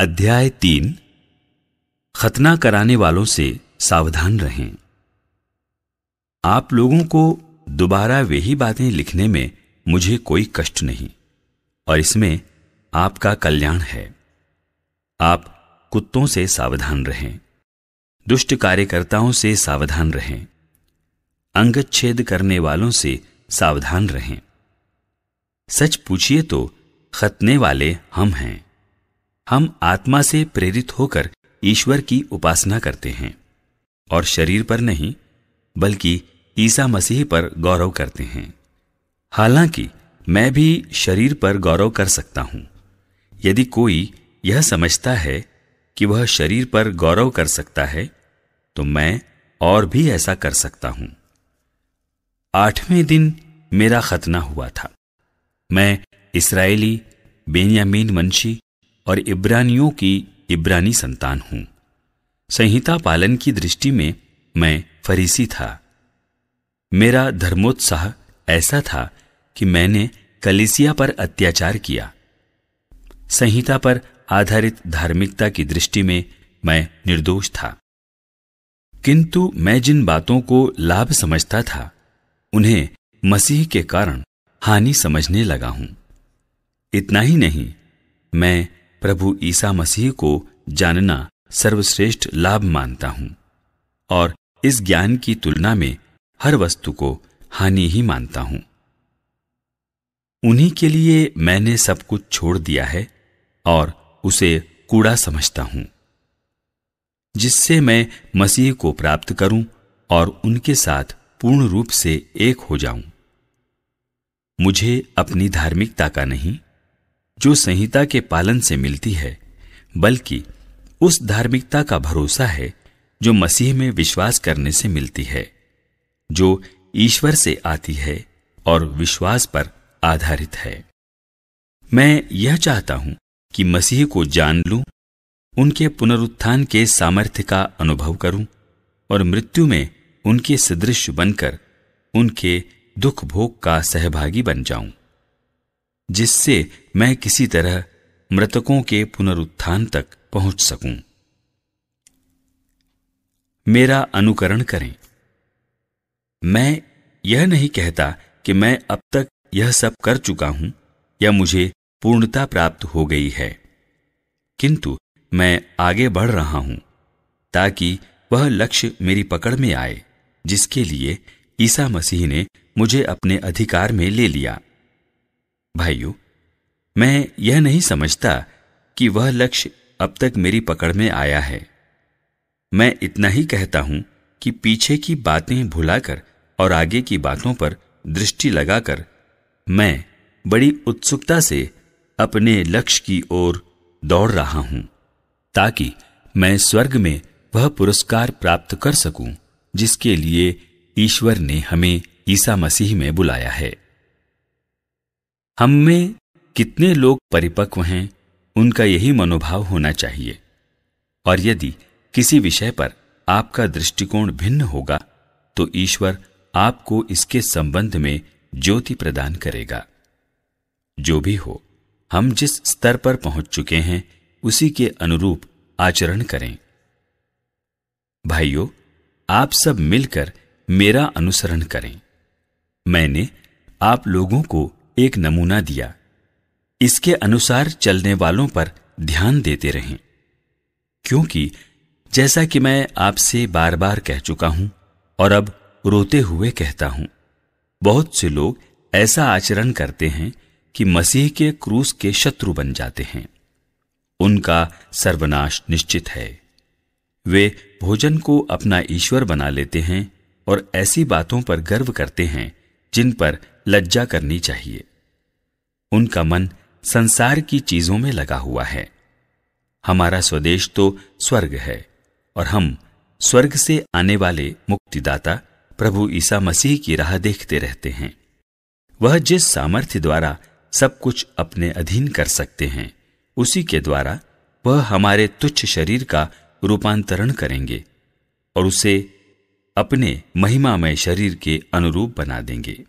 अध्याय तीन। खतना कराने वालों से सावधान रहें। आप लोगों को दोबारा वही बातें लिखने में मुझे कोई कष्ट नहीं, और इसमें आपका कल्याण है। आप कुत्तों से सावधान रहें, दुष्ट कार्यकर्ताओं से सावधान रहें, अंगच्छेद करने वालों से सावधान रहें। सच पूछिए तो खतने वाले हम हैं। हम आत्मा से प्रेरित होकर ईश्वर की उपासना करते हैं और शरीर पर नहीं, बल्कि ईसा मसीह पर गौरव करते हैं। हालाँकि, मैं भी शरीर पर गौरव कर सकता हूँ। यदि कोई यह समझता है कि वह शरीर पर गौरव कर सकता है तो मैं और भी ऐसा कर सकता हूँ। आठवें दिन मेरा खतना हुआ था। मैं इसराइली बेनियामीन वंशी और इब्रानियों की इब्रानी संतान हूँ। संहिता पालन की दृष्टि में मैं फरीसी था। मेरा धर्मोत्साह ऐसा था कि मैंने कलिसिया पर अत्याचार किया। संहिता पर आधारित धार्मिकता की दृष्टि में मैं निर्दोष था। किंतु मैं जिन बातों को लाभ समझता था, उन्हें मसीह के कारण हानि समझने लगा हूँ। इतना ही नहीं, मैं प्रभु ईसा मसीह को जानना सर्वश्रेष्ठ लाभ मानता हूँ और इस ज्ञान की तुलना में हर वस्तु को हानि ही मानता हूँ। उन्हीं के लिए मैंने सब कुछ छोड़ दिया है और उसे कूड़ा समझता हूँ, जिससे मैं मसीह को प्राप्त करूँ और उनके साथ पूर्ण रूप से एक हो जाऊँ। मुझे अपनी धार्मिकता का नहीं जो संहिता के पालन से मिलती है, बल्कि उस धार्मिकता का भरोसा है जो मसीह में विश्वास करने से मिलती है, जो ईश्वर से आती है और विश्वास पर आधारित है। मैं यह चाहता हूँ कि मसीह को जान लूँ, उनके पुनरुत्थान के सामर्थ्य का अनुभव करूँ और मृत्यु में उनके सदृश बनकर उनके दुख भोग का सहभागी बन जाऊँ। जिससे मैं किसी तरह मृतकों के पुनरुत्थान तक पहुँच सकूँ। मेरा अनुकरण करें। मैं यह नहीं कहता कि मैं अब तक यह सब कर चुका हूँ या मुझे पूर्णता प्राप्त हो गई है। किंतु मैं आगे बढ़ रहा हूँ ताकि वह लक्ष्य मेरी पकड़ में आए, जिसके लिए ईसा मसीह ने मुझे अपने अधिकार में ले लिया। भाइयों, मैं यह नहीं समझता कि वह लक्ष्य अब तक मेरी पकड़ में आया है। मैं इतना ही कहता हूँ कि पीछे की बातें भुलाकर और आगे की बातों पर दृष्टि लगाकर मैं बड़ी उत्सुकता से अपने लक्ष्य की ओर दौड़ रहा हूँ, ताकि मैं स्वर्ग में वह पुरस्कार प्राप्त कर सकूँ जिसके लिए ईश्वर ने हमें ईसा मसीह में बुलाया है। हम में कितने लोग परिपक्व हैं, उनका यही मनोभाव होना चाहिए। और यदि किसी विषय पर आपका दृष्टिकोण भिन्न होगा तो ईश्वर आपको इसके संबंध में ज्योति प्रदान करेगा। जो भी हो, हम जिस स्तर पर पहुँच चुके हैं, उसी के अनुरूप आचरण करें। भाइयों, आप सब मिलकर मेरा अनुसरण करें। मैंने आप लोगों को एक नमूना दिया। इसके अनुसार चलने वालों पर ध्यान देते रहें। क्योंकि जैसा कि मैं आपसे बार बार कह चुका हूँ और अब रोते हुए कहता हूँ, बहुत से लोग ऐसा आचरण करते हैं कि मसीह के क्रूस के शत्रु बन जाते हैं। उनका सर्वनाश निश्चित है। वे भोजन को अपना ईश्वर बना लेते हैं और ऐसी बातों पर गर्व करते हैं जिन पर लज्जा करनी चाहिए। उनका मन संसार की चीज़ों में लगा हुआ है। हमारा स्वदेश तो स्वर्ग है, और हम स्वर्ग से आने वाले मुक्तिदाता प्रभु ईसा मसीह की राह देखते रहते हैं। वह जिस सामर्थ्य द्वारा सब कुछ अपने अधीन कर सकते हैं, उसी के द्वारा वह हमारे तुच्छ शरीर का रूपांतरण करेंगे, और उसे अपने महिमामय शरीर के अनुरूप बना देंगे।